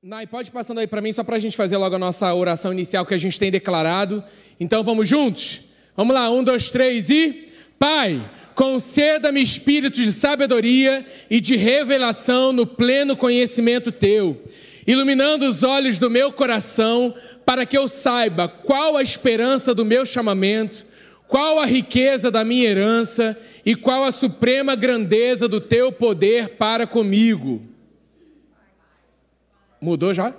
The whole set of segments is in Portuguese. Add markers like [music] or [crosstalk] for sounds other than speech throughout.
Nai, pode passando aí para mim, só para a gente fazer logo a nossa oração inicial que a gente tem declarado. Então vamos juntos? Vamos lá, um, dois, três e. Pai, conceda-me espírito de sabedoria e de revelação no pleno conhecimento teu, iluminando os olhos do meu coração, para que eu saiba qual a esperança do meu chamamento, qual a riqueza da minha herança e qual a suprema grandeza do teu poder para comigo Mudou já?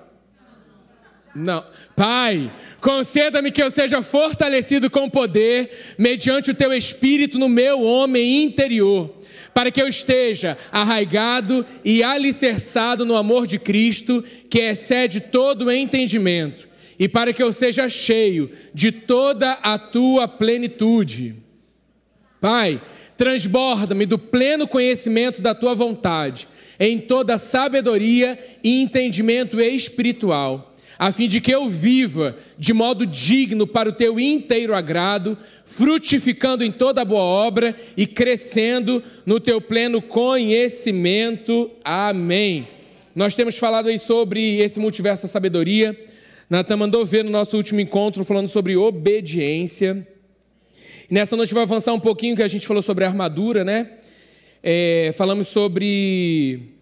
Não. Pai, conceda-me que eu seja fortalecido com poder, mediante o teu espírito no meu homem interior, para que eu esteja arraigado e alicerçado no amor de Cristo, que excede todo o entendimento, e para que eu seja cheio de toda a tua plenitude. Pai, transborda-me do pleno conhecimento da tua vontade em toda sabedoria e entendimento espiritual, a fim de que eu viva de modo digno para o teu inteiro agrado, frutificando em toda boa obra e crescendo no teu pleno conhecimento. Amém. Nós temos falado aí sobre esse multiverso da sabedoria. Natan mandou ver no nosso último encontro falando sobre obediência. Nessa noite vai avançar um pouquinho que a gente falou sobre a armadura, né? É, falamos sobre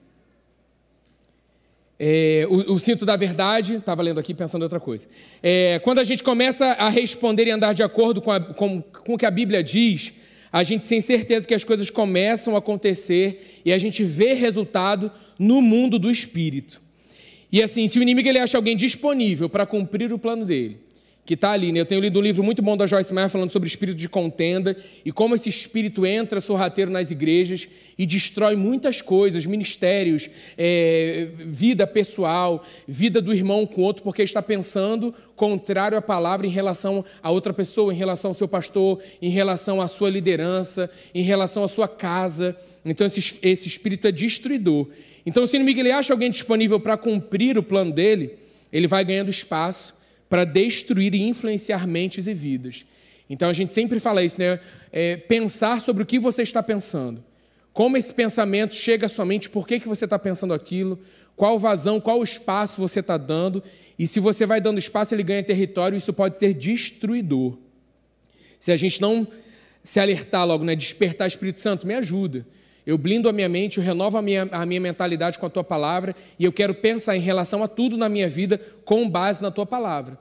é, o, o, cinto da verdade, estava lendo aqui pensando em outra coisa. É, quando a gente começa a responder e andar de acordo com, a, com, com o que a Bíblia diz, a gente tem certeza que as coisas começam a acontecer e a gente vê resultado no mundo do espírito. E assim, se o inimigo ele acha alguém disponível para cumprir o plano dele, que está ali. Né? Eu tenho lido um livro muito bom da Joyce Meyer falando sobre o espírito de contenda e como esse espírito entra sorrateiro nas igrejas e destrói muitas coisas, ministérios, é, vida pessoal, vida do irmão com outro, porque está pensando contrário à palavra em relação a outra pessoa, em relação ao seu pastor, em relação à sua liderança, em relação à sua casa. Então esse, esse espírito é destruidor. Então se o inimigo ele acha alguém disponível para cumprir o plano dele, ele vai ganhando espaço para destruir e influenciar mentes e vidas. Então a gente sempre fala isso, né? É, pensar sobre o que você está pensando. Como esse pensamento chega à sua mente, por que, que você está pensando aquilo, qual vazão, qual espaço você está dando, e se você vai dando espaço, ele ganha território, isso pode ser destruidor. Se a gente não se alertar logo, né? despertar Espírito Santo, me ajuda. Eu blindo a minha mente, eu renovo a minha, a minha mentalidade com a tua palavra e eu quero pensar em relação a tudo na minha vida com base na tua palavra.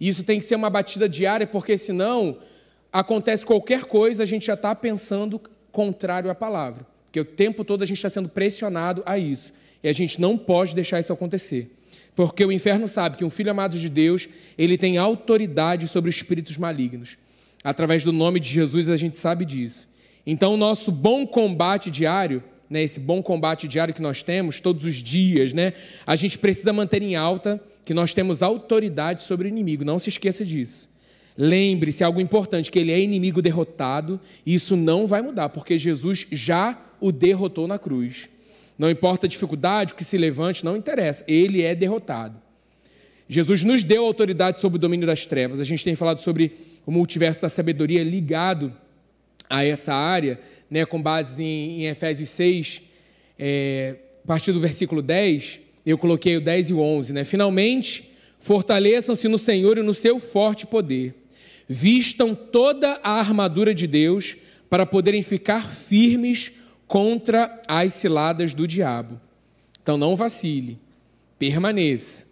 E isso tem que ser uma batida diária, porque senão acontece qualquer coisa, a gente já está pensando contrário à palavra. Porque o tempo todo a gente está sendo pressionado a isso. E a gente não pode deixar isso acontecer. Porque o inferno sabe que um filho amado de Deus, ele tem autoridade sobre os espíritos malignos. Através do nome de Jesus a gente sabe disso. Então, o nosso bom combate diário, né, esse bom combate diário que nós temos todos os dias, né, a gente precisa manter em alta que nós temos autoridade sobre o inimigo. Não se esqueça disso. Lembre-se algo importante, que ele é inimigo derrotado, e isso não vai mudar, porque Jesus já o derrotou na cruz. Não importa a dificuldade, o que se levante, não interessa, ele é derrotado. Jesus nos deu autoridade sobre o domínio das trevas. A gente tem falado sobre o multiverso da sabedoria ligado a essa área, né, com base em, em Efésios 6, é, a partir do versículo 10, eu coloquei o 10 e o 11. Né? Finalmente, fortaleçam-se no Senhor e no seu forte poder. Vistam toda a armadura de Deus para poderem ficar firmes contra as ciladas do diabo. Então não vacile, permaneça.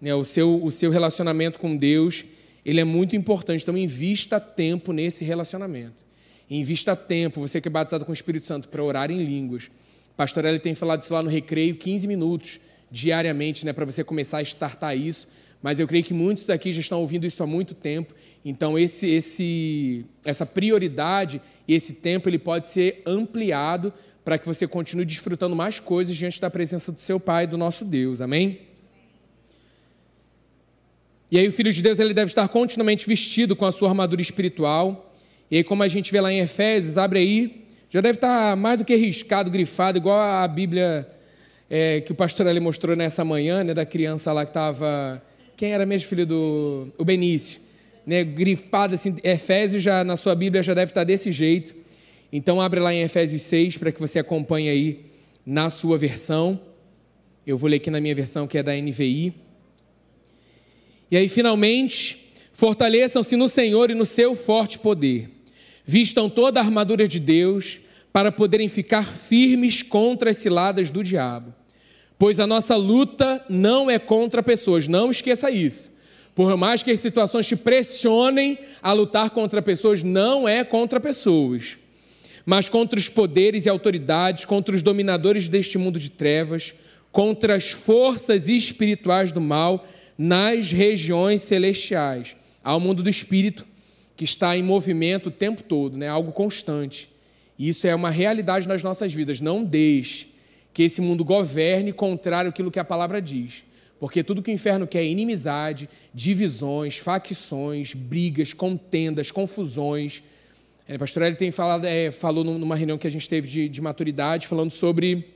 Né? O, seu, o seu relacionamento com Deus ele é muito importante, então invista tempo nesse relacionamento. Invista tempo, você que é batizado com o Espírito Santo, para orar em línguas. Pastor Eli tem falado isso lá no recreio, 15 minutos diariamente, né, para você começar a startar isso. Mas eu creio que muitos aqui já estão ouvindo isso há muito tempo. Então esse, esse, essa prioridade e esse tempo ele pode ser ampliado para que você continue desfrutando mais coisas diante da presença do seu Pai, do nosso Deus. Amém? E aí o Filho de Deus ele deve estar continuamente vestido com a sua armadura espiritual e aí, como a gente vê lá em Efésios, abre aí, já deve estar mais do que riscado, grifado, igual a Bíblia é, que o pastor ali mostrou nessa manhã, né, da criança lá que estava. Quem era mesmo filho do. O Benício. Né, grifado assim, Efésios já na sua Bíblia já deve estar desse jeito. Então abre lá em Efésios 6 para que você acompanhe aí na sua versão. Eu vou ler aqui na minha versão, que é da NVI. E aí, finalmente, fortaleçam-se no Senhor e no seu forte poder. Vistam toda a armadura de Deus para poderem ficar firmes contra as ciladas do diabo. Pois a nossa luta não é contra pessoas, não esqueça isso. Por mais que as situações te pressionem a lutar contra pessoas, não é contra pessoas, mas contra os poderes e autoridades, contra os dominadores deste mundo de trevas, contra as forças espirituais do mal nas regiões celestiais. Há o mundo do espírito que está em movimento o tempo todo, né? algo constante. E isso é uma realidade nas nossas vidas. Não deixe que esse mundo governe contrário àquilo que a palavra diz. Porque tudo que o inferno quer é inimizade, divisões, facções, brigas, contendas, confusões. É, pastor ele tem falado, é, falou numa reunião que a gente teve de, de maturidade, falando sobre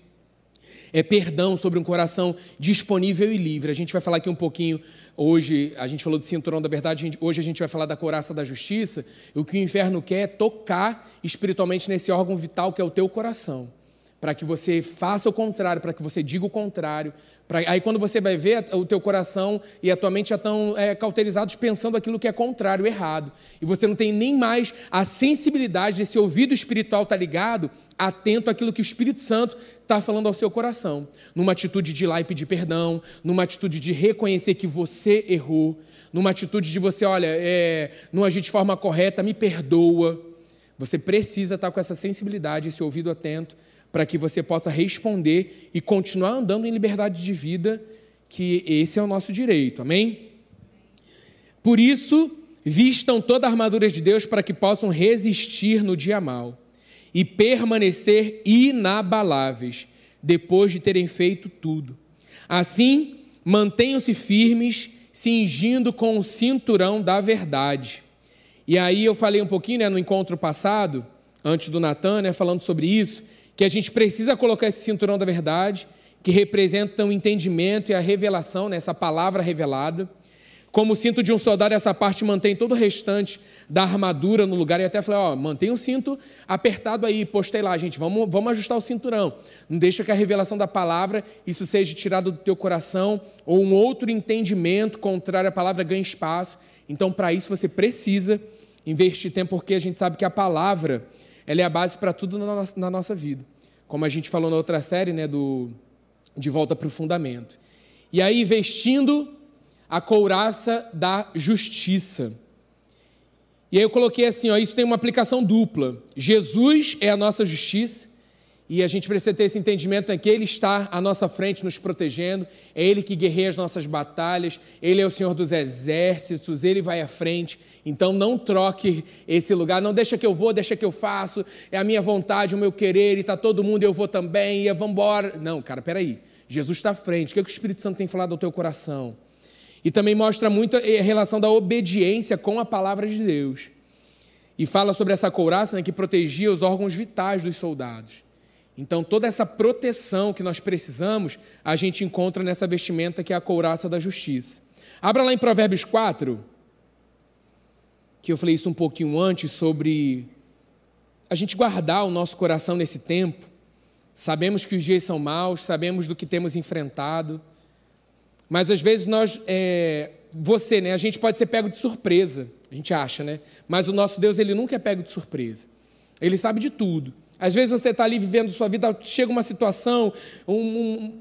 é, perdão, sobre um coração disponível e livre. A gente vai falar aqui um pouquinho hoje, a gente falou do cinturão da verdade, hoje a gente vai falar da coraça da justiça. O que o inferno quer é tocar espiritualmente nesse órgão vital que é o teu coração para que você faça o contrário, para que você diga o contrário. Pra... Aí quando você vai ver, o teu coração e a tua mente já estão é, cauterizados pensando aquilo que é contrário, errado. E você não tem nem mais a sensibilidade desse ouvido espiritual tá ligado, atento àquilo que o Espírito Santo está falando ao seu coração. Numa atitude de ir lá e pedir perdão, numa atitude de reconhecer que você errou, numa atitude de você, olha, é, não agir de forma correta, me perdoa. Você precisa estar tá com essa sensibilidade, esse ouvido atento para que você possa responder e continuar andando em liberdade de vida, que esse é o nosso direito. Amém? Por isso, vistam toda a armadura de Deus para que possam resistir no dia mal e permanecer inabaláveis depois de terem feito tudo. Assim, mantenham-se firmes, cingindo com o cinturão da verdade. E aí eu falei um pouquinho né, no encontro passado, antes do Natan, né, falando sobre isso, que a gente precisa colocar esse cinturão da verdade, que representa o entendimento e a revelação, né, essa palavra revelada. Como o cinto de um soldado, essa parte mantém todo o restante da armadura no lugar. E até falei, ó, mantém o cinto apertado aí, postei lá, gente, vamos, vamos ajustar o cinturão. Não deixa que a revelação da palavra, isso seja tirado do teu coração, ou um outro entendimento contrário à palavra ganhe espaço. Então, para isso, você precisa investir tempo, porque a gente sabe que a palavra, ela é a base para tudo na nossa, vida. Como a gente falou na outra série, né, do De Volta para o Fundamento. E aí, vestindo a couraça da justiça. E aí eu coloquei assim, ó, isso tem uma aplicação dupla. Jesus é a nossa justiça e a gente precisa ter esse entendimento né, que Ele está à nossa frente, nos protegendo, é Ele que guerreia as nossas batalhas, Ele é o Senhor dos exércitos, Ele vai à frente. Então não troque esse lugar, não deixa que eu vou, deixa que eu faço, é a minha vontade, o meu querer, e está todo mundo, eu vou também, e vamos embora. Não, cara, peraí. Jesus está à frente, o que, é que o Espírito Santo tem falado ao teu coração? E também mostra muito a relação da obediência com a palavra de Deus. E fala sobre essa couraça né, que protegia os órgãos vitais dos soldados. Então, toda essa proteção que nós precisamos, a gente encontra nessa vestimenta que é a couraça da justiça. Abra lá em Provérbios 4, que eu falei isso um pouquinho antes, sobre a gente guardar o nosso coração nesse tempo. Sabemos que os dias são maus, sabemos do que temos enfrentado, mas às vezes nós, é, você, né, a gente pode ser pego de surpresa, a gente acha, né? Mas o nosso Deus, ele nunca é pego de surpresa. Ele sabe de tudo. Às vezes você está ali vivendo sua vida, chega uma situação, um,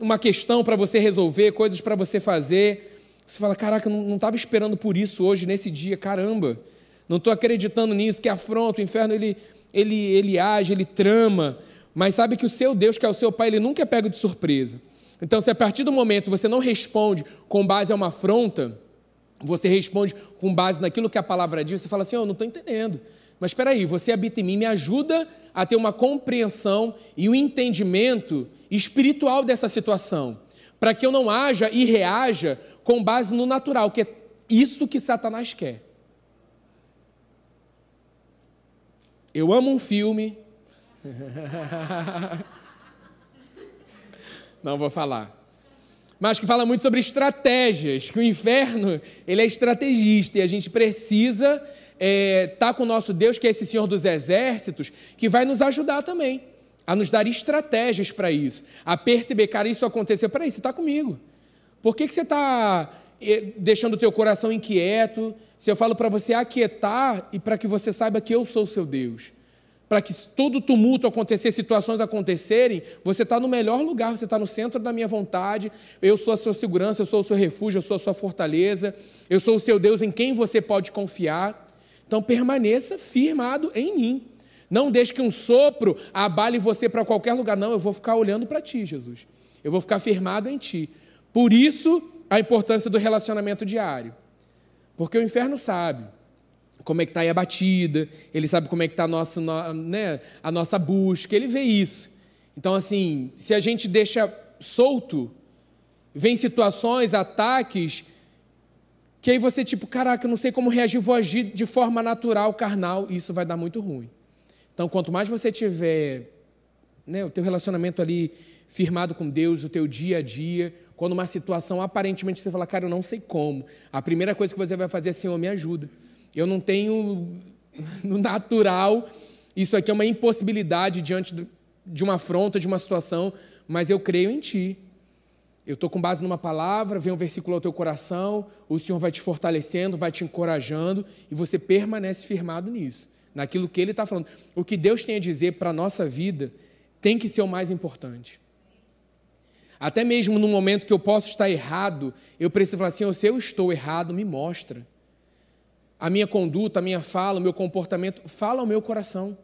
uma questão para você resolver, coisas para você fazer. Você fala: Caraca, não estava esperando por isso hoje, nesse dia, caramba, não estou acreditando nisso, que afronta, o inferno ele, ele, ele age, ele trama. Mas sabe que o seu Deus, que é o seu Pai, ele nunca é pego de surpresa. Então, se a partir do momento você não responde com base a uma afronta, você responde com base naquilo que a palavra diz, você fala assim: Eu não estou entendendo. Mas espera aí, você habita em mim, me ajuda a ter uma compreensão e um entendimento espiritual dessa situação, para que eu não haja e reaja com base no natural, que é isso que Satanás quer. Eu amo um filme. [laughs] Não vou falar. Mas que fala muito sobre estratégias, que o inferno, ele é estrategista e a gente precisa está é, tá com o nosso Deus, que é esse Senhor dos exércitos, que vai nos ajudar também a nos dar estratégias para isso, a perceber, cara, isso aconteceu, peraí, você está comigo. Por que, que você está eh, deixando o teu coração inquieto? Se eu falo para você aquietar e para que você saiba que eu sou o seu Deus para que todo tumulto acontecer, situações acontecerem, você está no melhor lugar, você está no centro da minha vontade, eu sou a sua segurança, eu sou o seu refúgio, eu sou a sua fortaleza, eu sou o seu Deus em quem você pode confiar. Então permaneça firmado em mim. Não deixe que um sopro abale você para qualquer lugar. Não, eu vou ficar olhando para ti, Jesus. Eu vou ficar firmado em ti. Por isso, a importância do relacionamento diário. Porque o inferno sabe como é que está aí a batida, ele sabe como é que está a nossa, né, a nossa busca, ele vê isso. Então, assim, se a gente deixa solto, vem situações, ataques, que aí você, tipo, caraca, eu não sei como reagir, vou agir de forma natural, carnal, e isso vai dar muito ruim. Então, quanto mais você tiver né, o teu relacionamento ali firmado com Deus, o teu dia a dia, quando uma situação aparentemente você fala, cara, eu não sei como, a primeira coisa que você vai fazer é, Senhor, me ajuda. Eu não tenho [laughs] no natural, isso aqui é uma impossibilidade diante de uma afronta, de uma situação, mas eu creio em Ti. Eu estou com base numa palavra, vem um versículo ao teu coração, o Senhor vai te fortalecendo, vai te encorajando e você permanece firmado nisso, naquilo que Ele está falando. O que Deus tem a dizer para a nossa vida tem que ser o mais importante. Até mesmo no momento que eu posso estar errado, eu preciso falar assim: se eu estou errado, me mostra a minha conduta, a minha fala, o meu comportamento, fala ao meu coração.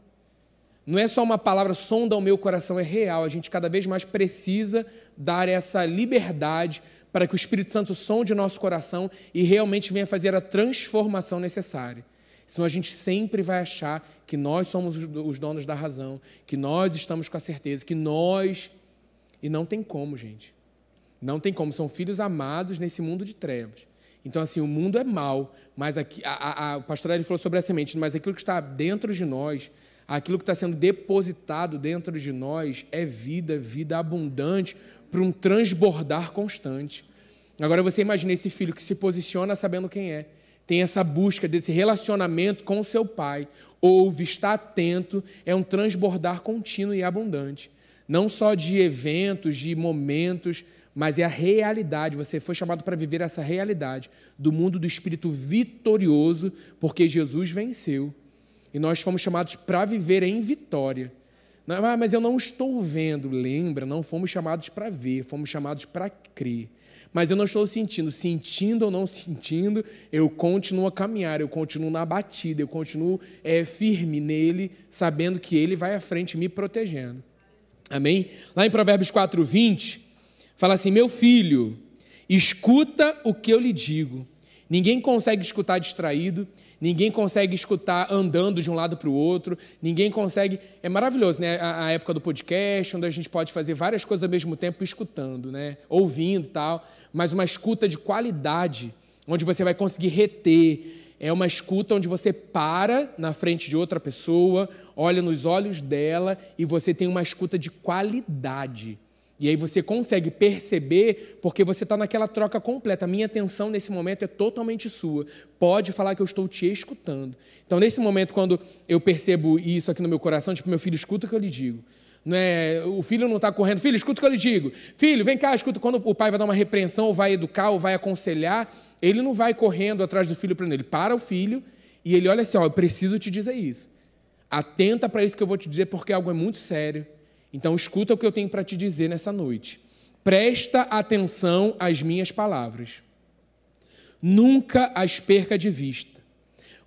Não é só uma palavra, sonda ao meu coração, é real. A gente cada vez mais precisa dar essa liberdade para que o Espírito Santo sonde o nosso coração e realmente venha fazer a transformação necessária. Senão a gente sempre vai achar que nós somos os donos da razão, que nós estamos com a certeza, que nós. E não tem como, gente. Não tem como. São filhos amados nesse mundo de trevas. Então, assim, o mundo é mal, mas aqui, a, a, a, o pastor ele falou sobre a semente, mas aquilo que está dentro de nós, aquilo que está sendo depositado dentro de nós é vida, vida abundante, para um transbordar constante. Agora você imagina esse filho que se posiciona sabendo quem é, tem essa busca desse relacionamento com o seu pai, ouve, está atento, é um transbordar contínuo e abundante. Não só de eventos, de momentos, mas é a realidade. Você foi chamado para viver essa realidade do mundo do espírito vitorioso, porque Jesus venceu. E nós fomos chamados para viver em vitória. Não, ah, mas eu não estou vendo. Lembra, não fomos chamados para ver, fomos chamados para crer. Mas eu não estou sentindo. Sentindo ou não sentindo, eu continuo a caminhar, eu continuo na batida, eu continuo é, firme nele, sabendo que ele vai à frente me protegendo. Amém? Lá em Provérbios 4, 20, Fala assim: meu filho, escuta o que eu lhe digo. Ninguém consegue escutar distraído, ninguém consegue escutar andando de um lado para o outro, ninguém consegue. É maravilhoso, né? A, a, época do podcast, onde a gente pode fazer várias coisas ao mesmo tempo escutando, né? Ouvindo tal, mas uma escuta de qualidade, onde você vai conseguir reter. É uma escuta onde você para na frente de outra pessoa, olha nos olhos dela e você tem uma escuta de qualidade. E aí você consegue perceber, porque você está naquela troca completa. A minha atenção nesse momento é totalmente sua. Pode falar que eu estou te escutando. Então, nesse momento, quando eu percebo isso aqui no meu coração, tipo, meu filho, escuta o que eu lhe digo. Não é, o filho não está correndo, filho, escuta o que eu lhe digo. Filho, vem cá, escuta. Quando o pai vai dar uma repreensão, ou vai educar, ou vai aconselhar, ele não vai correndo atrás do filho para ele. Para o filho e ele olha assim: ó, eu preciso te dizer isso. Atenta para isso que eu vou te dizer, porque algo é muito sério então, escuta o que eu tenho para te dizer nessa noite. Presta atenção às minhas palavras. Nunca as perca de vista.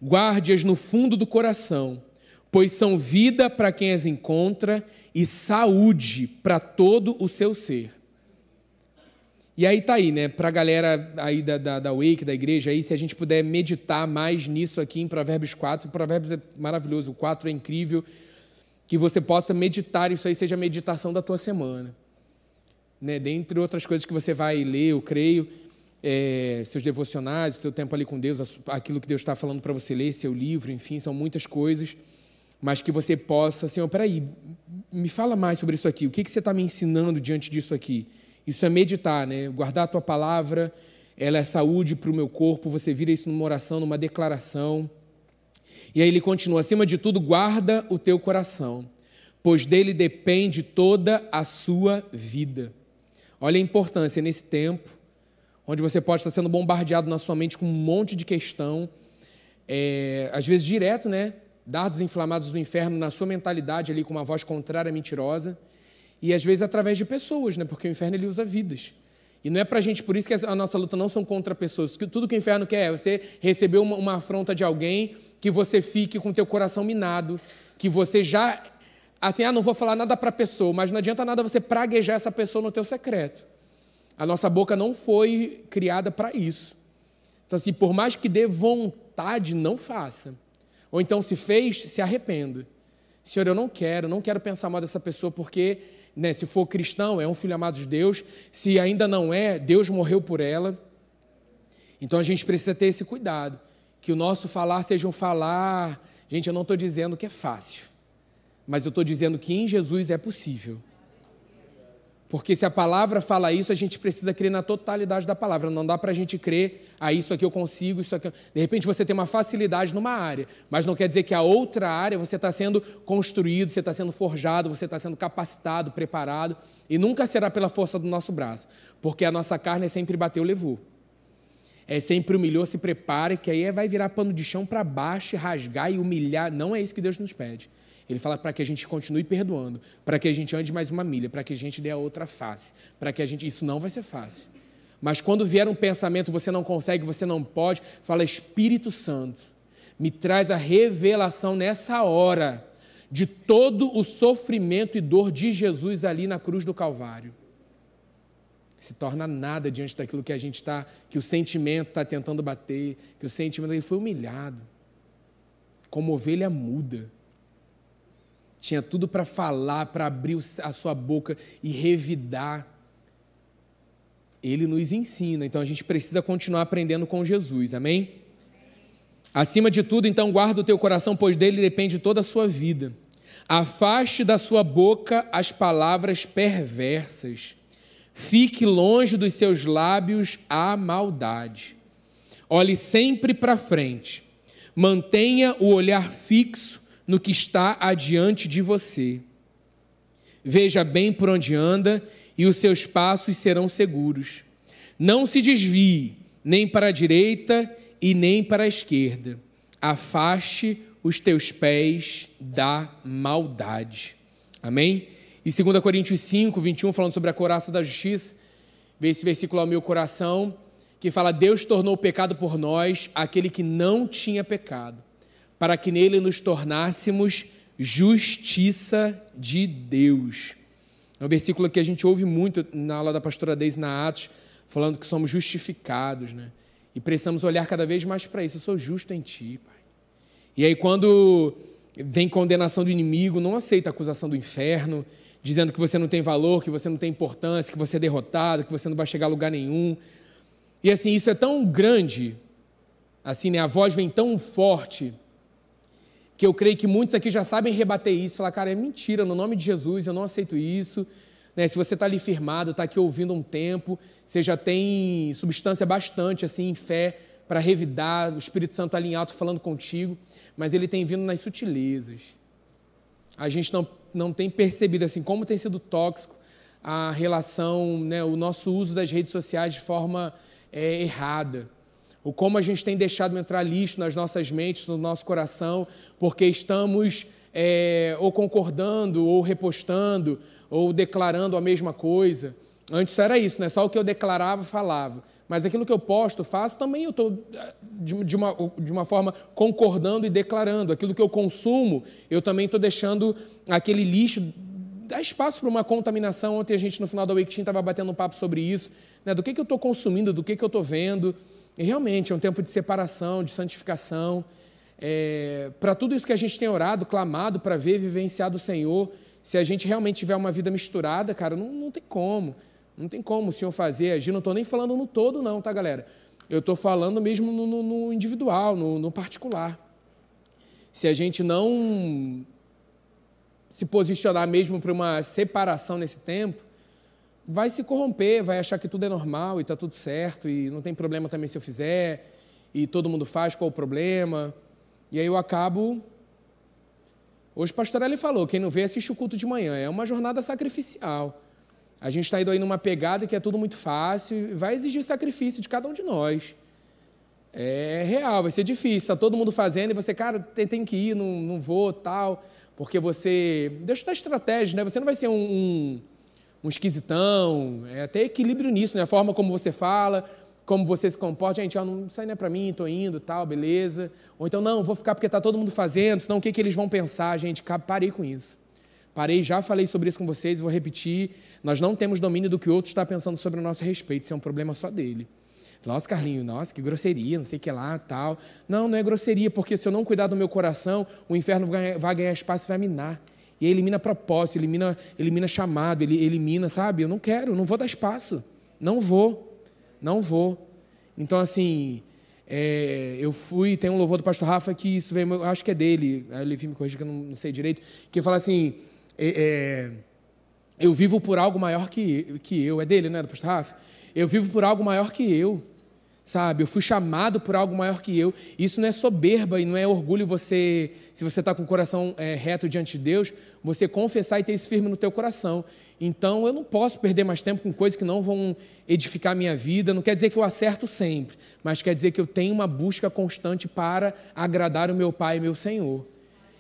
Guarde-as no fundo do coração, pois são vida para quem as encontra e saúde para todo o seu ser. E aí tá aí, né? Para a galera aí da, da, da Wake, da igreja, aí, se a gente puder meditar mais nisso aqui em Provérbios 4, Provérbios é maravilhoso, o 4 é incrível que você possa meditar, isso aí seja a meditação da tua semana. Né? Dentre outras coisas que você vai ler, eu creio, é, seus devocionais, seu tempo ali com Deus, aquilo que Deus está falando para você ler, seu livro, enfim, são muitas coisas, mas que você possa, Senhor, peraí, me fala mais sobre isso aqui, o que, que você está me ensinando diante disso aqui? Isso é meditar, né? guardar a tua palavra, ela é saúde para o meu corpo, você vira isso numa oração, numa declaração, e aí ele continua: acima de tudo, guarda o teu coração, pois dele depende toda a sua vida. Olha a importância nesse tempo, onde você pode estar sendo bombardeado na sua mente com um monte de questão, é, às vezes direto, né? Dardos inflamados do inferno na sua mentalidade ali com uma voz contrária, mentirosa, e às vezes através de pessoas, né? Porque o inferno ele usa vidas. E não é pra gente, por isso que a nossa luta não são contra pessoas. Tudo que o inferno quer é você receber uma, uma afronta de alguém, que você fique com teu coração minado, que você já assim, ah, não vou falar nada para a pessoa, mas não adianta nada você praguejar essa pessoa no teu secreto. A nossa boca não foi criada para isso. Então, assim, por mais que dê vontade, não faça. Ou então, se fez, se arrependa. Senhor, eu não quero, não quero pensar mal dessa pessoa, porque, né, se for cristão, é um filho amado de Deus. Se ainda não é, Deus morreu por ela. Então, a gente precisa ter esse cuidado. Que o nosso falar seja um falar. Gente, eu não estou dizendo que é fácil mas eu estou dizendo que em Jesus é possível. Porque se a palavra fala isso, a gente precisa crer na totalidade da palavra. Não dá para a gente crer, ah, isso aqui eu consigo, isso aqui. De repente você tem uma facilidade numa área, mas não quer dizer que a outra área você está sendo construído, você está sendo forjado, você está sendo capacitado, preparado, e nunca será pela força do nosso braço, porque a nossa carne sempre bateu, levou. É sempre humilhou, se prepare, que aí vai virar pano de chão para baixo, rasgar e humilhar. Não é isso que Deus nos pede. Ele fala para que a gente continue perdoando, para que a gente ande mais uma milha, para que a gente dê a outra face, para que a gente. Isso não vai ser fácil. Mas quando vier um pensamento, você não consegue, você não pode, fala Espírito Santo, me traz a revelação nessa hora de todo o sofrimento e dor de Jesus ali na cruz do Calvário. Se torna nada diante daquilo que a gente está, que o sentimento está tentando bater, que o sentimento ele foi humilhado, como ovelha muda tinha tudo para falar, para abrir a sua boca e revidar. Ele nos ensina, então a gente precisa continuar aprendendo com Jesus, amém? Acima de tudo, então, guarda o teu coração, pois dele depende toda a sua vida. Afaste da sua boca as palavras perversas. Fique longe dos seus lábios a maldade. Olhe sempre para frente. Mantenha o olhar fixo no que está adiante de você. Veja bem por onde anda e os seus passos serão seguros. Não se desvie nem para a direita e nem para a esquerda. Afaste os teus pés da maldade. Amém? E 2 Coríntios 5, 21, falando sobre a coraça da justiça, vê esse versículo ao meu coração, que fala: Deus tornou pecado por nós aquele que não tinha pecado para que nele nos tornássemos justiça de Deus. É um versículo que a gente ouve muito na aula da pastora Deise na Atos, falando que somos justificados, né? E precisamos olhar cada vez mais para isso. Eu sou justo em ti, Pai. E aí, quando vem condenação do inimigo, não aceita a acusação do inferno, dizendo que você não tem valor, que você não tem importância, que você é derrotado, que você não vai chegar a lugar nenhum. E assim, isso é tão grande, assim, né? A voz vem tão forte que eu creio que muitos aqui já sabem rebater isso, falar, cara, é mentira, no nome de Jesus, eu não aceito isso. Né? Se você está ali firmado, está aqui ouvindo um tempo, você já tem substância bastante assim em fé para revidar, o Espírito Santo ali em alto falando contigo, mas ele tem vindo nas sutilezas. A gente não, não tem percebido assim como tem sido tóxico a relação, né, o nosso uso das redes sociais de forma é, errada o como a gente tem deixado entrar lixo nas nossas mentes, no nosso coração, porque estamos é, ou concordando, ou repostando, ou declarando a mesma coisa. Antes era isso, né? só o que eu declarava, falava. Mas aquilo que eu posto, faço, também eu estou de, de, uma, de uma forma concordando e declarando. Aquilo que eu consumo, eu também estou deixando aquele lixo dar espaço para uma contaminação. Ontem a gente, no final da Wake estava batendo um papo sobre isso. Né? Do que, que eu estou consumindo, do que, que eu estou vendo. E realmente é um tempo de separação, de santificação. É, para tudo isso que a gente tem orado, clamado para ver, vivenciado o Senhor, se a gente realmente tiver uma vida misturada, cara, não, não tem como. Não tem como o Senhor fazer, agir. Não estou nem falando no todo, não, tá, galera? Eu estou falando mesmo no, no, no individual, no, no particular. Se a gente não se posicionar mesmo para uma separação nesse tempo, vai se corromper, vai achar que tudo é normal e está tudo certo e não tem problema também se eu fizer e todo mundo faz, qual o problema? E aí eu acabo Hoje o pastor Eli falou, quem não vê assiste o culto de manhã. É uma jornada sacrificial. A gente está indo aí numa pegada que é tudo muito fácil vai exigir sacrifício de cada um de nós. É real, vai ser difícil. Está todo mundo fazendo e você, cara, tem, tem que ir, não, não vou, tal. Porque você. Deixa eu dar estratégia, né? Você não vai ser um, um, um esquisitão. É até equilíbrio nisso, né? A forma como você fala, como você se comporta. Gente, ó, não, isso aí não é para mim, estou indo, tal, beleza. Ou então, não, vou ficar porque está todo mundo fazendo, senão o que, que eles vão pensar? Gente, parei com isso. Parei, já falei sobre isso com vocês, vou repetir. Nós não temos domínio do que o outro está pensando sobre o nosso respeito, isso é um problema só dele. Nossa, Carlinho, nossa, que grosseria, não sei o que lá, tal. Não, não é grosseria, porque se eu não cuidar do meu coração, o inferno vai ganhar espaço e vai minar. E elimina propósito, elimina, elimina chamado, ele elimina, sabe? Eu não quero, não vou dar espaço. Não vou, não vou. Então, assim, é, eu fui, tem um louvor do pastor Rafa que isso veio, acho que é dele, ele me corrigir que eu não, não sei direito, que fala assim, é, é, eu vivo por algo maior que, que eu. É dele, né, do pastor Rafa? Eu vivo por algo maior que eu. Sabe, eu fui chamado por algo maior que eu. Isso não é soberba e não é orgulho você, se você está com o coração é, reto diante de Deus, você confessar e ter isso firme no teu coração. Então, eu não posso perder mais tempo com coisas que não vão edificar a minha vida. Não quer dizer que eu acerto sempre, mas quer dizer que eu tenho uma busca constante para agradar o meu Pai e meu Senhor.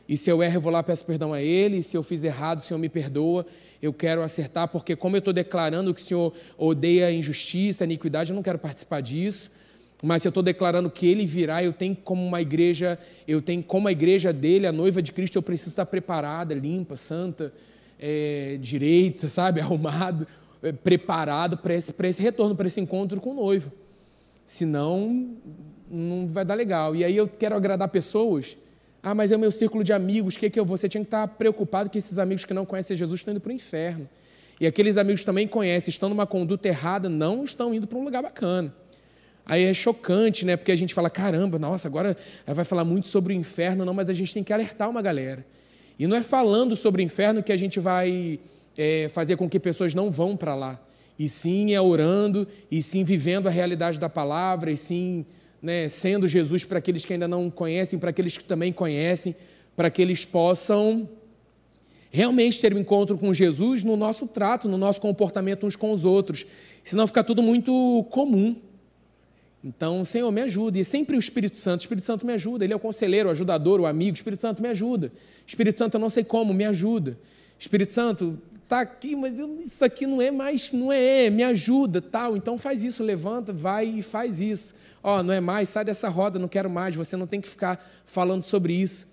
E se eu erro, eu vou lá peço perdão a Ele. Se eu fiz errado, o Senhor me perdoa. Eu quero acertar, porque como eu estou declarando que o Senhor odeia a injustiça, a iniquidade, eu não quero participar disso. Mas se eu estou declarando que Ele virá, eu tenho como uma igreja, eu tenho como a igreja dele, a noiva de Cristo, eu preciso estar preparada, limpa, santa, é, direita, sabe, [laughs] arrumado, é, preparado para esse, esse retorno, para esse encontro com o noivo. Senão, não vai dar legal. E aí eu quero agradar pessoas ah, mas é o meu círculo de amigos, o que, é que eu vou? Você tinha que estar preocupado que esses amigos que não conhecem Jesus estão indo para o inferno. E aqueles amigos que também conhecem, estão numa conduta errada, não estão indo para um lugar bacana. Aí é chocante, né? Porque a gente fala, caramba, nossa, agora vai falar muito sobre o inferno, não, mas a gente tem que alertar uma galera. E não é falando sobre o inferno que a gente vai é, fazer com que pessoas não vão para lá. E sim é orando, e sim vivendo a realidade da palavra, e sim né, sendo Jesus para aqueles que ainda não conhecem, para aqueles que também conhecem, para que eles possam realmente ter um encontro com Jesus no nosso trato, no nosso comportamento uns com os outros. Senão fica tudo muito comum. Então, Senhor, me ajuda. E sempre o Espírito Santo. O Espírito Santo me ajuda. Ele é o conselheiro, o ajudador, o amigo. O Espírito Santo me ajuda. Espírito Santo, eu não sei como, me ajuda. Espírito Santo, está aqui, mas eu, isso aqui não é mais, não é, me ajuda, tal. Então faz isso, levanta, vai e faz isso. Ó, não é mais, sai dessa roda, não quero mais. Você não tem que ficar falando sobre isso.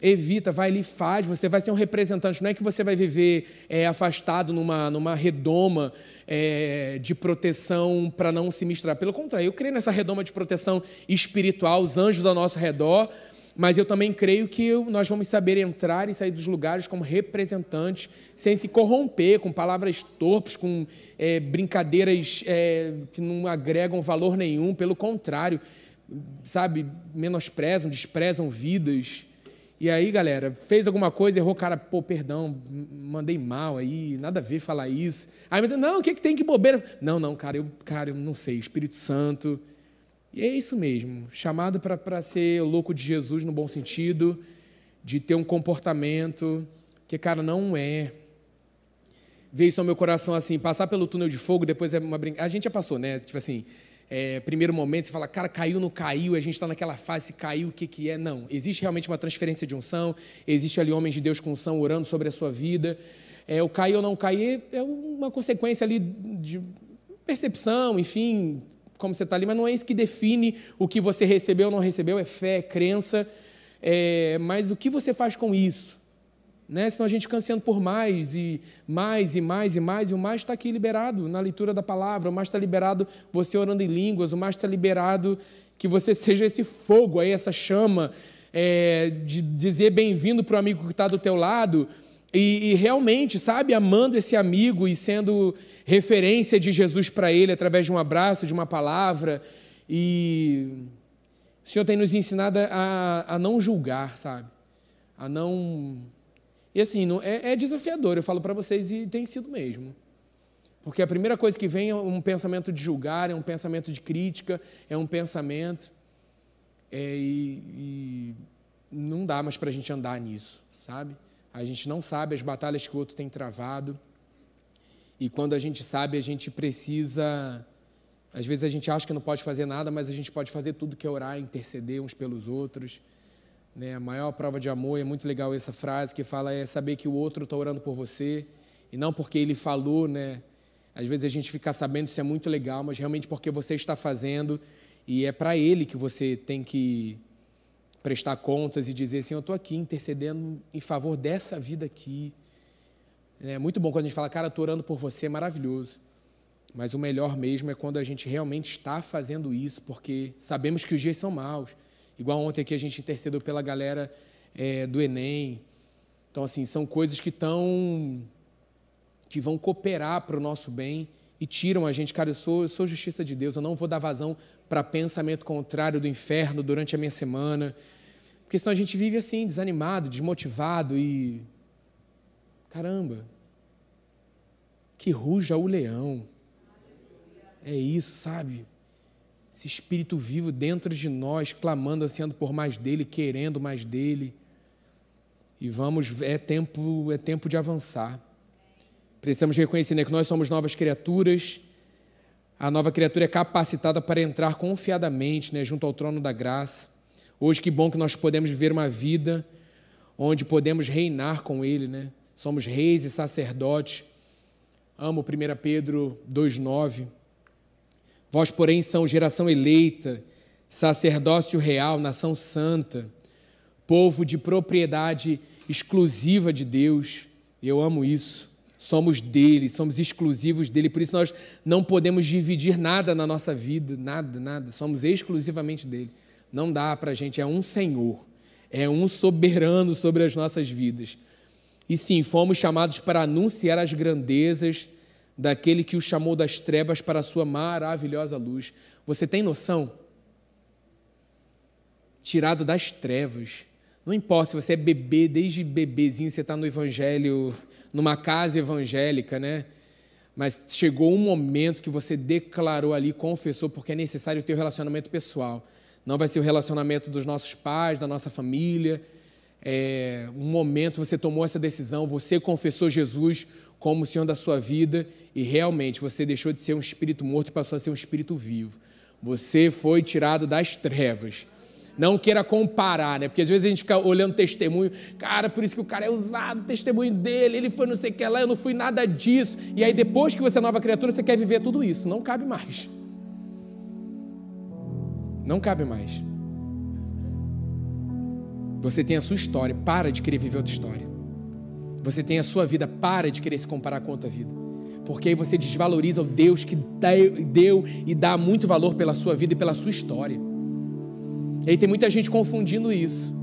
Evita, vai ali, faz. Você vai ser um representante. Não é que você vai viver é, afastado numa, numa redoma é, de proteção para não se misturar. Pelo contrário, eu creio nessa redoma de proteção espiritual, os anjos ao nosso redor mas eu também creio que nós vamos saber entrar e sair dos lugares como representantes, sem se corromper com palavras torpes, com é, brincadeiras é, que não agregam valor nenhum, pelo contrário, sabe, menosprezam, desprezam vidas. E aí, galera, fez alguma coisa, errou, cara, pô, perdão, mandei mal aí, nada a ver falar isso. Aí, não, o que, que tem que bobeira? Não, não, cara, eu, cara, eu não sei, Espírito Santo e é isso mesmo, chamado para ser louco de Jesus no bom sentido, de ter um comportamento que, cara, não é. Veio isso ao meu coração assim, passar pelo túnel de fogo, depois é uma brincadeira. A gente já passou, né? Tipo assim, é, primeiro momento, você fala, cara, caiu, não caiu, a gente está naquela fase, se caiu, o que, que é? Não, existe realmente uma transferência de unção, existe ali homens de Deus com unção orando sobre a sua vida. É, o cair ou não cair é uma consequência ali de percepção, enfim, como você está ali, mas não é isso que define o que você recebeu ou não recebeu, é fé, é crença. É, mas o que você faz com isso? Né? Senão a gente fica ansiando por mais e mais e mais e mais, e o mais está aqui liberado na leitura da palavra, o mais está liberado você orando em línguas, o mais está liberado que você [laughs] seja esse fogo aí, essa chama, é, de dizer bem-vindo para o amigo que está do teu lado, e, e, realmente, sabe, amando esse amigo e sendo referência de Jesus para ele através de um abraço, de uma palavra. E o Senhor tem nos ensinado a, a não julgar, sabe? A não. E assim, não, é, é desafiador, eu falo para vocês, e tem sido mesmo. Porque a primeira coisa que vem é um pensamento de julgar, é um pensamento de crítica, é um pensamento. É, e, e não dá mais para a gente andar nisso sabe? A gente não sabe as batalhas que o outro tem travado. E quando a gente sabe, a gente precisa. Às vezes a gente acha que não pode fazer nada, mas a gente pode fazer tudo que é orar, interceder uns pelos outros. Né? A maior prova de amor, é muito legal essa frase que fala, é saber que o outro está orando por você, e não porque ele falou, né? Às vezes a gente fica sabendo isso é muito legal, mas realmente porque você está fazendo, e é para ele que você tem que prestar contas e dizer assim: Eu estou aqui intercedendo em favor dessa vida aqui. É muito bom quando a gente fala, cara, estou orando por você, é maravilhoso. Mas o melhor mesmo é quando a gente realmente está fazendo isso, porque sabemos que os dias são maus. Igual ontem aqui a gente intercedeu pela galera é, do Enem. Então, assim, são coisas que estão. que vão cooperar para o nosso bem e tiram a gente. Cara, eu sou, eu sou justiça de Deus, eu não vou dar vazão para pensamento contrário do inferno durante a minha semana. Porque senão a gente vive assim, desanimado, desmotivado e. Caramba! Que ruja o leão. É isso, sabe? Esse espírito vivo dentro de nós, clamando, ansiando por mais dele, querendo mais dele. E vamos, é tempo, é tempo de avançar. Precisamos reconhecer né, que nós somos novas criaturas. A nova criatura é capacitada para entrar confiadamente né, junto ao trono da graça. Hoje, que bom que nós podemos viver uma vida onde podemos reinar com Ele, né? Somos reis e sacerdotes. Amo 1 Pedro 2,9. Vós, porém, são geração eleita, sacerdócio real, nação santa, povo de propriedade exclusiva de Deus. Eu amo isso. Somos dele, somos exclusivos dele, por isso nós não podemos dividir nada na nossa vida, nada, nada. Somos exclusivamente dele. Não dá para a gente, é um Senhor, é um soberano sobre as nossas vidas. E sim, fomos chamados para anunciar as grandezas daquele que o chamou das trevas para a sua maravilhosa luz. Você tem noção? Tirado das trevas. Não importa se você é bebê, desde bebezinho você está no evangelho, numa casa evangélica, né? Mas chegou um momento que você declarou ali, confessou, porque é necessário ter o um relacionamento pessoal. Não vai ser o relacionamento dos nossos pais, da nossa família. É, um momento você tomou essa decisão, você confessou Jesus como o Senhor da sua vida e realmente você deixou de ser um espírito morto e passou a ser um espírito vivo. Você foi tirado das trevas. Não queira comparar, né? Porque às vezes a gente fica olhando testemunho, cara, por isso que o cara é usado, testemunho dele, ele foi não sei o que lá, eu não fui nada disso. E aí depois que você é nova criatura, você quer viver tudo isso. Não cabe mais. Não cabe mais. Você tem a sua história, para de querer viver outra história. Você tem a sua vida, para de querer se comparar com outra vida. Porque aí você desvaloriza o Deus que deu e dá muito valor pela sua vida e pela sua história. E aí tem muita gente confundindo isso.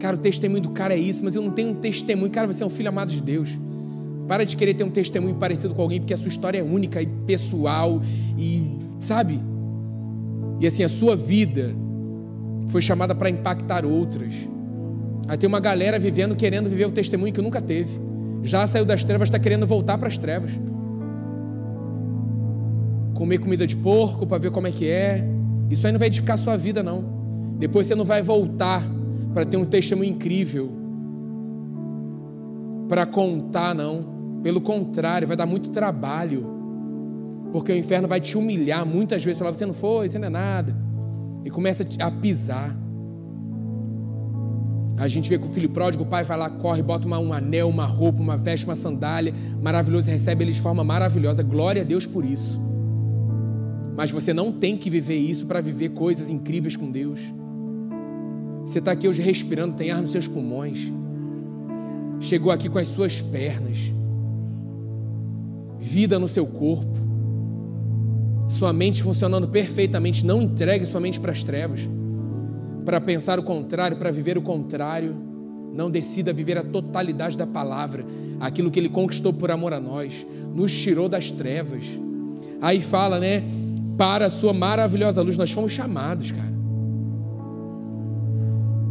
Cara, o testemunho do cara é isso, mas eu não tenho um testemunho. Cara, você é um filho amado de Deus. Para de querer ter um testemunho parecido com alguém, porque a sua história é única e pessoal e, sabe? E assim, a sua vida foi chamada para impactar outras. Aí tem uma galera vivendo, querendo viver o testemunho que nunca teve. Já saiu das trevas, está querendo voltar para as trevas. Comer comida de porco para ver como é que é. Isso aí não vai edificar a sua vida, não. Depois você não vai voltar para ter um testemunho incrível. Para contar, não. Pelo contrário, vai dar muito trabalho. Porque o inferno vai te humilhar. Muitas vezes você fala, você não foi, você não é nada. E começa a pisar. A gente vê que o filho pródigo, o pai vai lá, corre, bota uma, um anel, uma roupa, uma veste, uma sandália, maravilhoso, recebe eles de forma maravilhosa. Glória a Deus por isso. Mas você não tem que viver isso para viver coisas incríveis com Deus. Você está aqui hoje respirando, tem ar nos seus pulmões. Chegou aqui com as suas pernas. Vida no seu corpo. Sua mente funcionando perfeitamente. Não entregue sua mente para as trevas para pensar o contrário, para viver o contrário. Não decida viver a totalidade da palavra, aquilo que ele conquistou por amor a nós, nos tirou das trevas. Aí fala, né? Para a sua maravilhosa luz, nós fomos chamados, cara.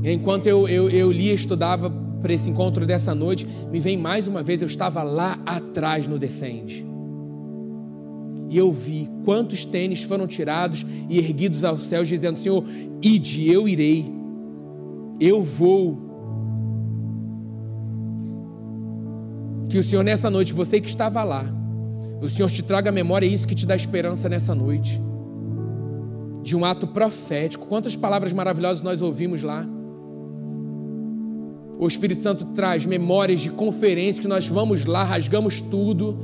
Enquanto eu, eu, eu lia e estudava para esse encontro dessa noite, me vem mais uma vez, eu estava lá atrás no descende e eu vi quantos tênis foram tirados e erguidos aos céus, dizendo: Senhor, ide, eu irei, eu vou. Que o Senhor, nessa noite, você que estava lá, o Senhor te traga a memória, é isso que te dá esperança nessa noite. De um ato profético. Quantas palavras maravilhosas nós ouvimos lá. O Espírito Santo traz memórias de conferência que nós vamos lá, rasgamos tudo,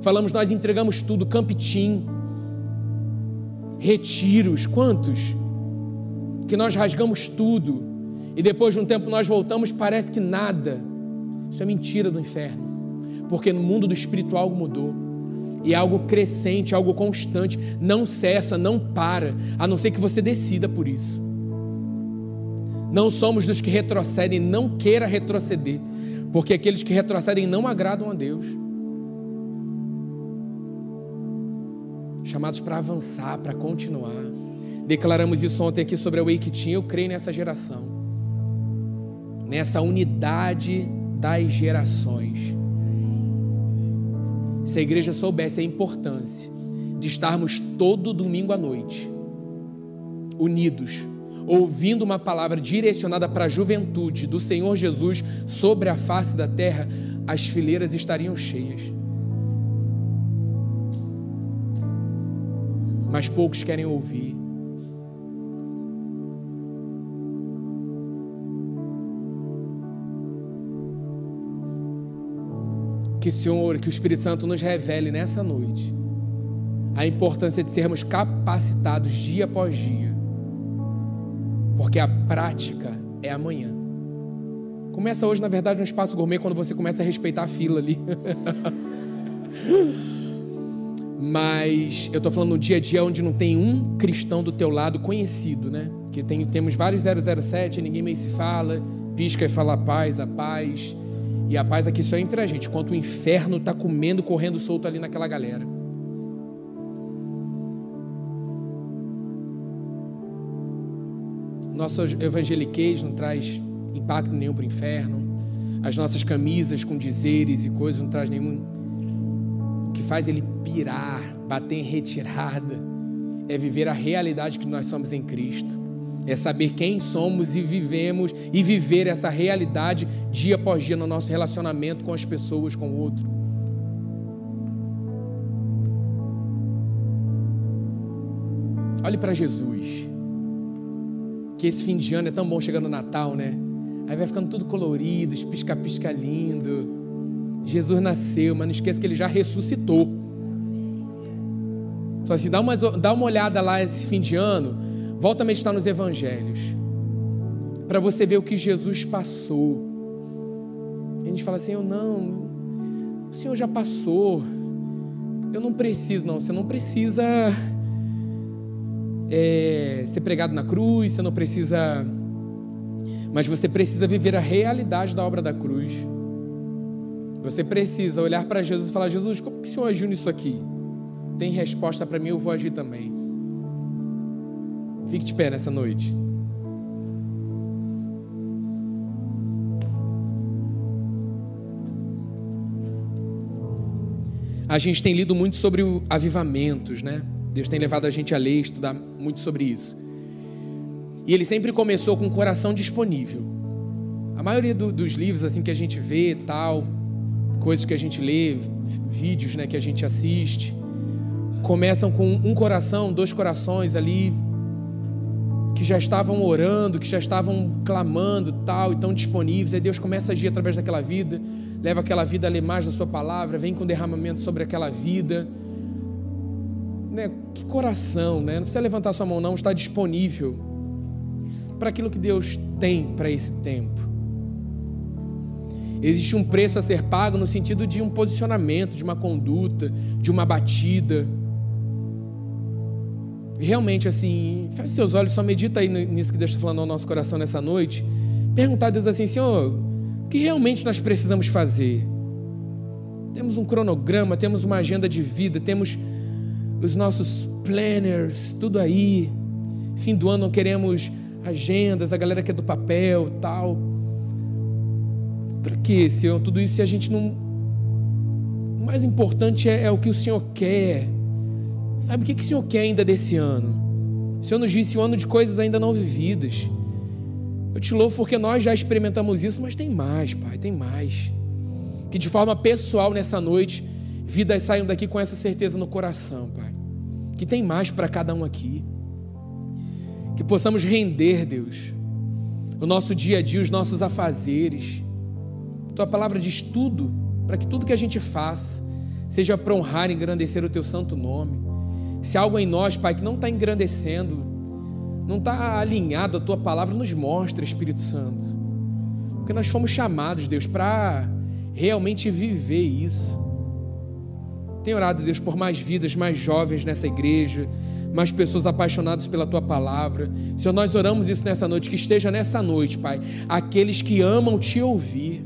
falamos, nós entregamos tudo, campitim, retiros, quantos? Que nós rasgamos tudo e depois de um tempo nós voltamos, parece que nada. Isso é mentira do inferno. Porque no mundo do espiritual algo mudou. E é algo crescente, algo constante. Não cessa, não para, a não ser que você decida por isso. Não somos dos que retrocedem, não queira retroceder. Porque aqueles que retrocedem não agradam a Deus. Chamados para avançar, para continuar. Declaramos isso ontem aqui sobre a Wake Team. Eu creio nessa geração nessa unidade das gerações. Se a igreja soubesse a importância de estarmos todo domingo à noite, unidos, ouvindo uma palavra direcionada para a juventude do Senhor Jesus sobre a face da terra, as fileiras estariam cheias. Mas poucos querem ouvir. Que o Senhor, que o Espírito Santo nos revele nessa noite a importância de sermos capacitados dia após dia, porque a prática é amanhã. Começa hoje, na verdade, no espaço gourmet, quando você começa a respeitar a fila ali. [laughs] Mas eu estou falando no dia a dia onde não tem um cristão do teu lado conhecido, né? Que tem, temos vários 007, ninguém mais se fala, pisca e fala a paz, a paz. E a paz aqui só entre a gente, enquanto o inferno está comendo, correndo solto ali naquela galera. Nosso evangeliquez não traz impacto nenhum para o inferno. As nossas camisas com dizeres e coisas não traz nenhum. O que faz ele pirar, bater em retirada, é viver a realidade que nós somos em Cristo é saber quem somos e vivemos e viver essa realidade dia após dia no nosso relacionamento com as pessoas, com o outro. Olhe para Jesus. Que esse fim de ano é tão bom chegando no Natal, né? Aí vai ficando tudo colorido, pisca-pisca lindo. Jesus nasceu, mas não esqueça que ele já ressuscitou. Só se dá uma, dá uma olhada lá esse fim de ano, Volta a meditar nos evangelhos. Para você ver o que Jesus passou. a gente fala assim: eu não, o Senhor já passou. Eu não preciso, não. Você não precisa é, ser pregado na cruz, você não precisa. Mas você precisa viver a realidade da obra da cruz. Você precisa olhar para Jesus e falar: Jesus, como que o Senhor agiu nisso aqui? Tem resposta para mim, eu vou agir também. Fique de pé nessa noite. A gente tem lido muito sobre avivamentos, né? Deus tem levado a gente a ler, estudar muito sobre isso. E ele sempre começou com o coração disponível. A maioria do, dos livros assim que a gente vê, tal, coisas que a gente lê, vídeos, né, que a gente assiste, começam com um coração, dois corações ali que já estavam orando, que já estavam clamando, tal, e tão disponíveis. Aí Deus começa a agir através daquela vida, leva aquela vida a ler mais da sua palavra, vem com derramamento sobre aquela vida. Né? Que coração, né? Não precisa levantar sua mão, não, está disponível para aquilo que Deus tem para esse tempo. Existe um preço a ser pago no sentido de um posicionamento, de uma conduta, de uma batida realmente assim, feche seus olhos, só medita aí nisso que Deus está falando ao nosso coração nessa noite. Perguntar a Deus assim, Senhor, o que realmente nós precisamos fazer? Temos um cronograma, temos uma agenda de vida, temos os nossos planners, tudo aí. Fim do ano queremos agendas, a galera quer do papel, tal. Para que, Senhor? Tudo isso se a gente não. O mais importante é, é o que o Senhor quer. Sabe o que, que o Senhor quer ainda desse ano? O Senhor nos disse um ano de coisas ainda não vividas. Eu te louvo porque nós já experimentamos isso, mas tem mais, Pai, tem mais. Que de forma pessoal nessa noite, vidas saiam daqui com essa certeza no coração, Pai. Que tem mais para cada um aqui. Que possamos render, Deus, o nosso dia a dia, os nossos afazeres. Tua palavra diz tudo, para que tudo que a gente faça seja para honrar e engrandecer o teu santo nome. Se algo em nós, Pai, que não está engrandecendo, não está alinhado à tua palavra, nos mostra, Espírito Santo. Porque nós fomos chamados, Deus, para realmente viver isso. Tenho orado, Deus, por mais vidas, mais jovens nessa igreja, mais pessoas apaixonadas pela tua palavra. Senhor, nós oramos isso nessa noite, que esteja nessa noite, Pai, aqueles que amam te ouvir.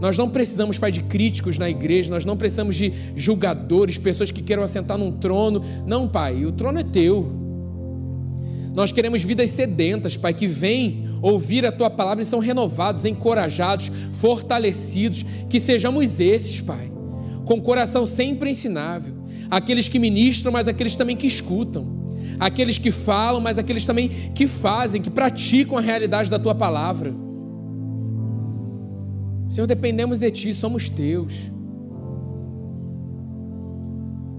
Nós não precisamos, Pai, de críticos na igreja, nós não precisamos de julgadores, pessoas que queiram assentar num trono. Não, Pai, o trono é teu. Nós queremos vidas sedentas, Pai, que vêm ouvir a tua palavra e são renovados, encorajados, fortalecidos. Que sejamos esses, Pai, com coração sempre ensinável aqueles que ministram, mas aqueles também que escutam, aqueles que falam, mas aqueles também que fazem, que praticam a realidade da tua palavra. Senhor, dependemos de Ti, somos Teus.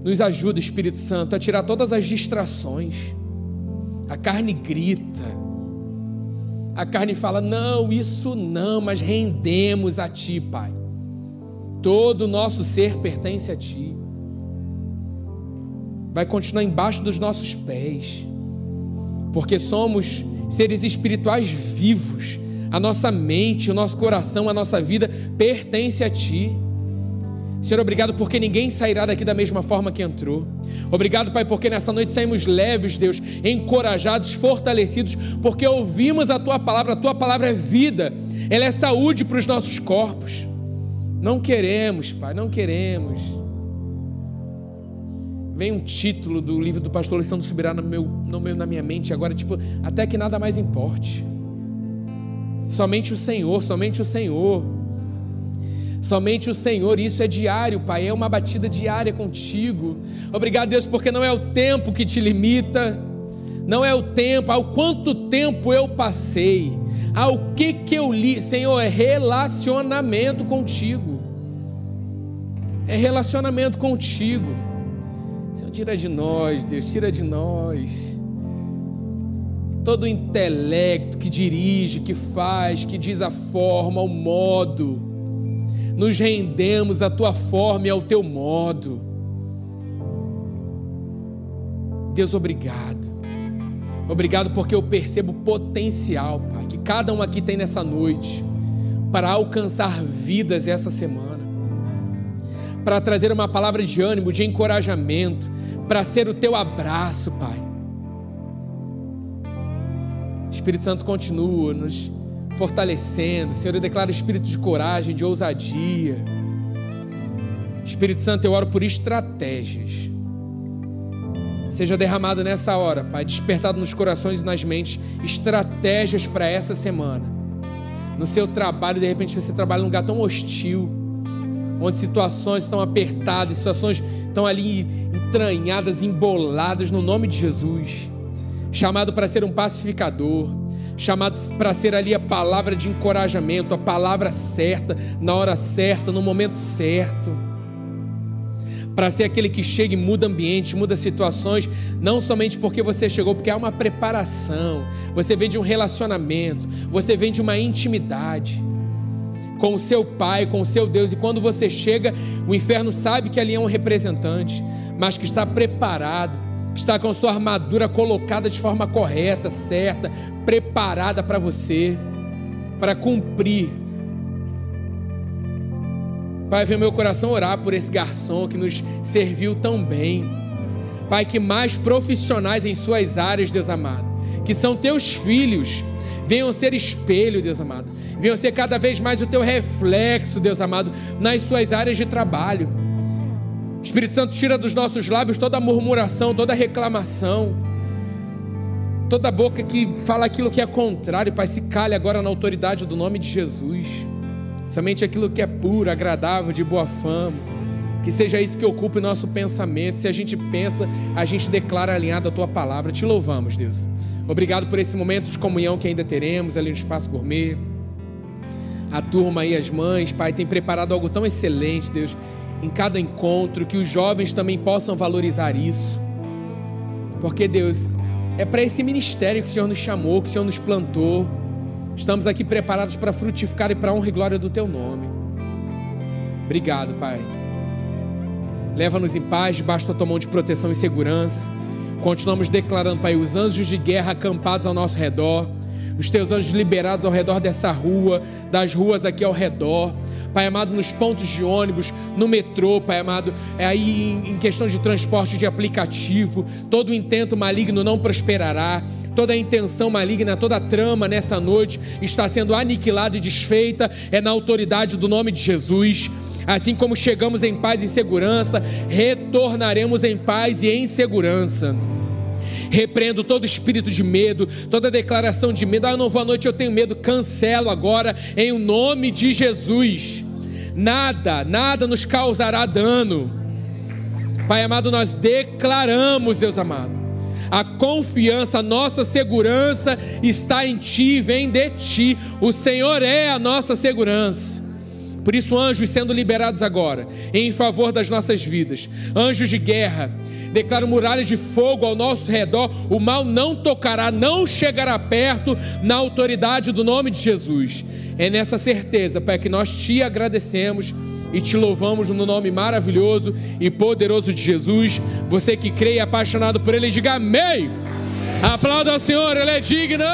Nos ajuda, Espírito Santo, a tirar todas as distrações. A carne grita. A carne fala: não, isso não, mas rendemos a Ti, Pai. Todo o nosso ser pertence a Ti vai continuar embaixo dos nossos pés, porque somos seres espirituais vivos. A nossa mente, o nosso coração, a nossa vida pertence a Ti. Senhor, obrigado porque ninguém sairá daqui da mesma forma que entrou. Obrigado, Pai, porque nessa noite saímos leves, Deus, encorajados, fortalecidos, porque ouvimos a Tua palavra. A Tua palavra é vida, ela é saúde para os nossos corpos. Não queremos, Pai, não queremos vem um título do livro do pastor Alessandro Subirá no meu, no meu, na minha mente agora, tipo, até que nada mais importe. Somente o Senhor, somente o Senhor. Somente o Senhor, isso é diário, Pai, é uma batida diária contigo. Obrigado, Deus, porque não é o tempo que te limita, não é o tempo, ao quanto tempo eu passei, ao que que eu li, Senhor, é relacionamento contigo. É relacionamento contigo. Tira de nós, Deus, tira de nós. Todo o intelecto que dirige, que faz, que diz a forma, o modo. Nos rendemos à tua forma e ao teu modo. Deus, obrigado. Obrigado porque eu percebo o potencial, Pai, que cada um aqui tem nessa noite para alcançar vidas essa semana para trazer uma palavra de ânimo, de encorajamento, para ser o teu abraço, Pai. Espírito Santo continua nos fortalecendo. Senhor, eu declaro espírito de coragem, de ousadia. Espírito Santo, eu oro por estratégias. Seja derramado nessa hora, Pai, despertado nos corações e nas mentes, estratégias para essa semana. No seu trabalho, de repente você trabalha num lugar tão hostil onde situações estão apertadas, situações estão ali entranhadas, emboladas no nome de Jesus. Chamado para ser um pacificador, chamado para ser ali a palavra de encorajamento, a palavra certa, na hora certa, no momento certo. Para ser aquele que chega e muda ambiente, muda situações, não somente porque você chegou, porque há uma preparação. Você vem de um relacionamento, você vem de uma intimidade com o seu Pai, com o seu Deus. E quando você chega, o inferno sabe que ali é um representante, mas que está preparado, que está com a sua armadura colocada de forma correta, certa, preparada para você, para cumprir. Pai, vem meu coração orar por esse garçom que nos serviu tão bem. Pai, que mais profissionais em suas áreas, Deus amado, que são teus filhos, venham ser espelho, Deus amado venham ser cada vez mais o teu reflexo, Deus amado, nas suas áreas de trabalho. Espírito Santo, tira dos nossos lábios toda murmuração, toda reclamação, toda boca que fala aquilo que é contrário, Pai, se calhe agora na autoridade do nome de Jesus. Somente aquilo que é puro, agradável, de boa fama. Que seja isso que ocupe nosso pensamento. Se a gente pensa, a gente declara alinhado a tua palavra. Te louvamos, Deus. Obrigado por esse momento de comunhão que ainda teremos ali no Espaço Gourmet. a turma e as mães, Pai, tem preparado algo tão excelente, Deus, em cada encontro, que os jovens também possam valorizar isso. Porque, Deus, é para esse ministério que o Senhor nos chamou, que o Senhor nos plantou. Estamos aqui preparados para frutificar e para honra e glória do Teu nome. Obrigado, Pai. Leva-nos em paz, debaixo da tua mão de proteção e segurança. Continuamos declarando, Pai, os anjos de guerra acampados ao nosso redor, os teus anjos liberados ao redor dessa rua, das ruas aqui ao redor. Pai amado, nos pontos de ônibus, no metrô, Pai amado, é aí em questão de transporte de aplicativo, todo intento maligno não prosperará, toda intenção maligna, toda trama nessa noite está sendo aniquilada e desfeita, é na autoridade do nome de Jesus. Assim como chegamos em paz e em segurança, retornaremos em paz e em segurança. Repreendo todo espírito de medo, toda declaração de medo. Ah, eu não vou à noite, eu tenho medo. Cancelo agora em nome de Jesus. Nada, nada nos causará dano. Pai amado, nós declaramos, Deus amado, a confiança, a nossa segurança está em Ti, vem de Ti. O Senhor é a nossa segurança. Por isso, anjos sendo liberados agora, em favor das nossas vidas, anjos de guerra, declaro muralhas de fogo ao nosso redor, o mal não tocará, não chegará perto, na autoridade do nome de Jesus. É nessa certeza, Pai, que nós te agradecemos e te louvamos no nome maravilhoso e poderoso de Jesus. Você que crê e é apaixonado por Ele, diga amém. Aplauda ao Senhor, Ele é digno.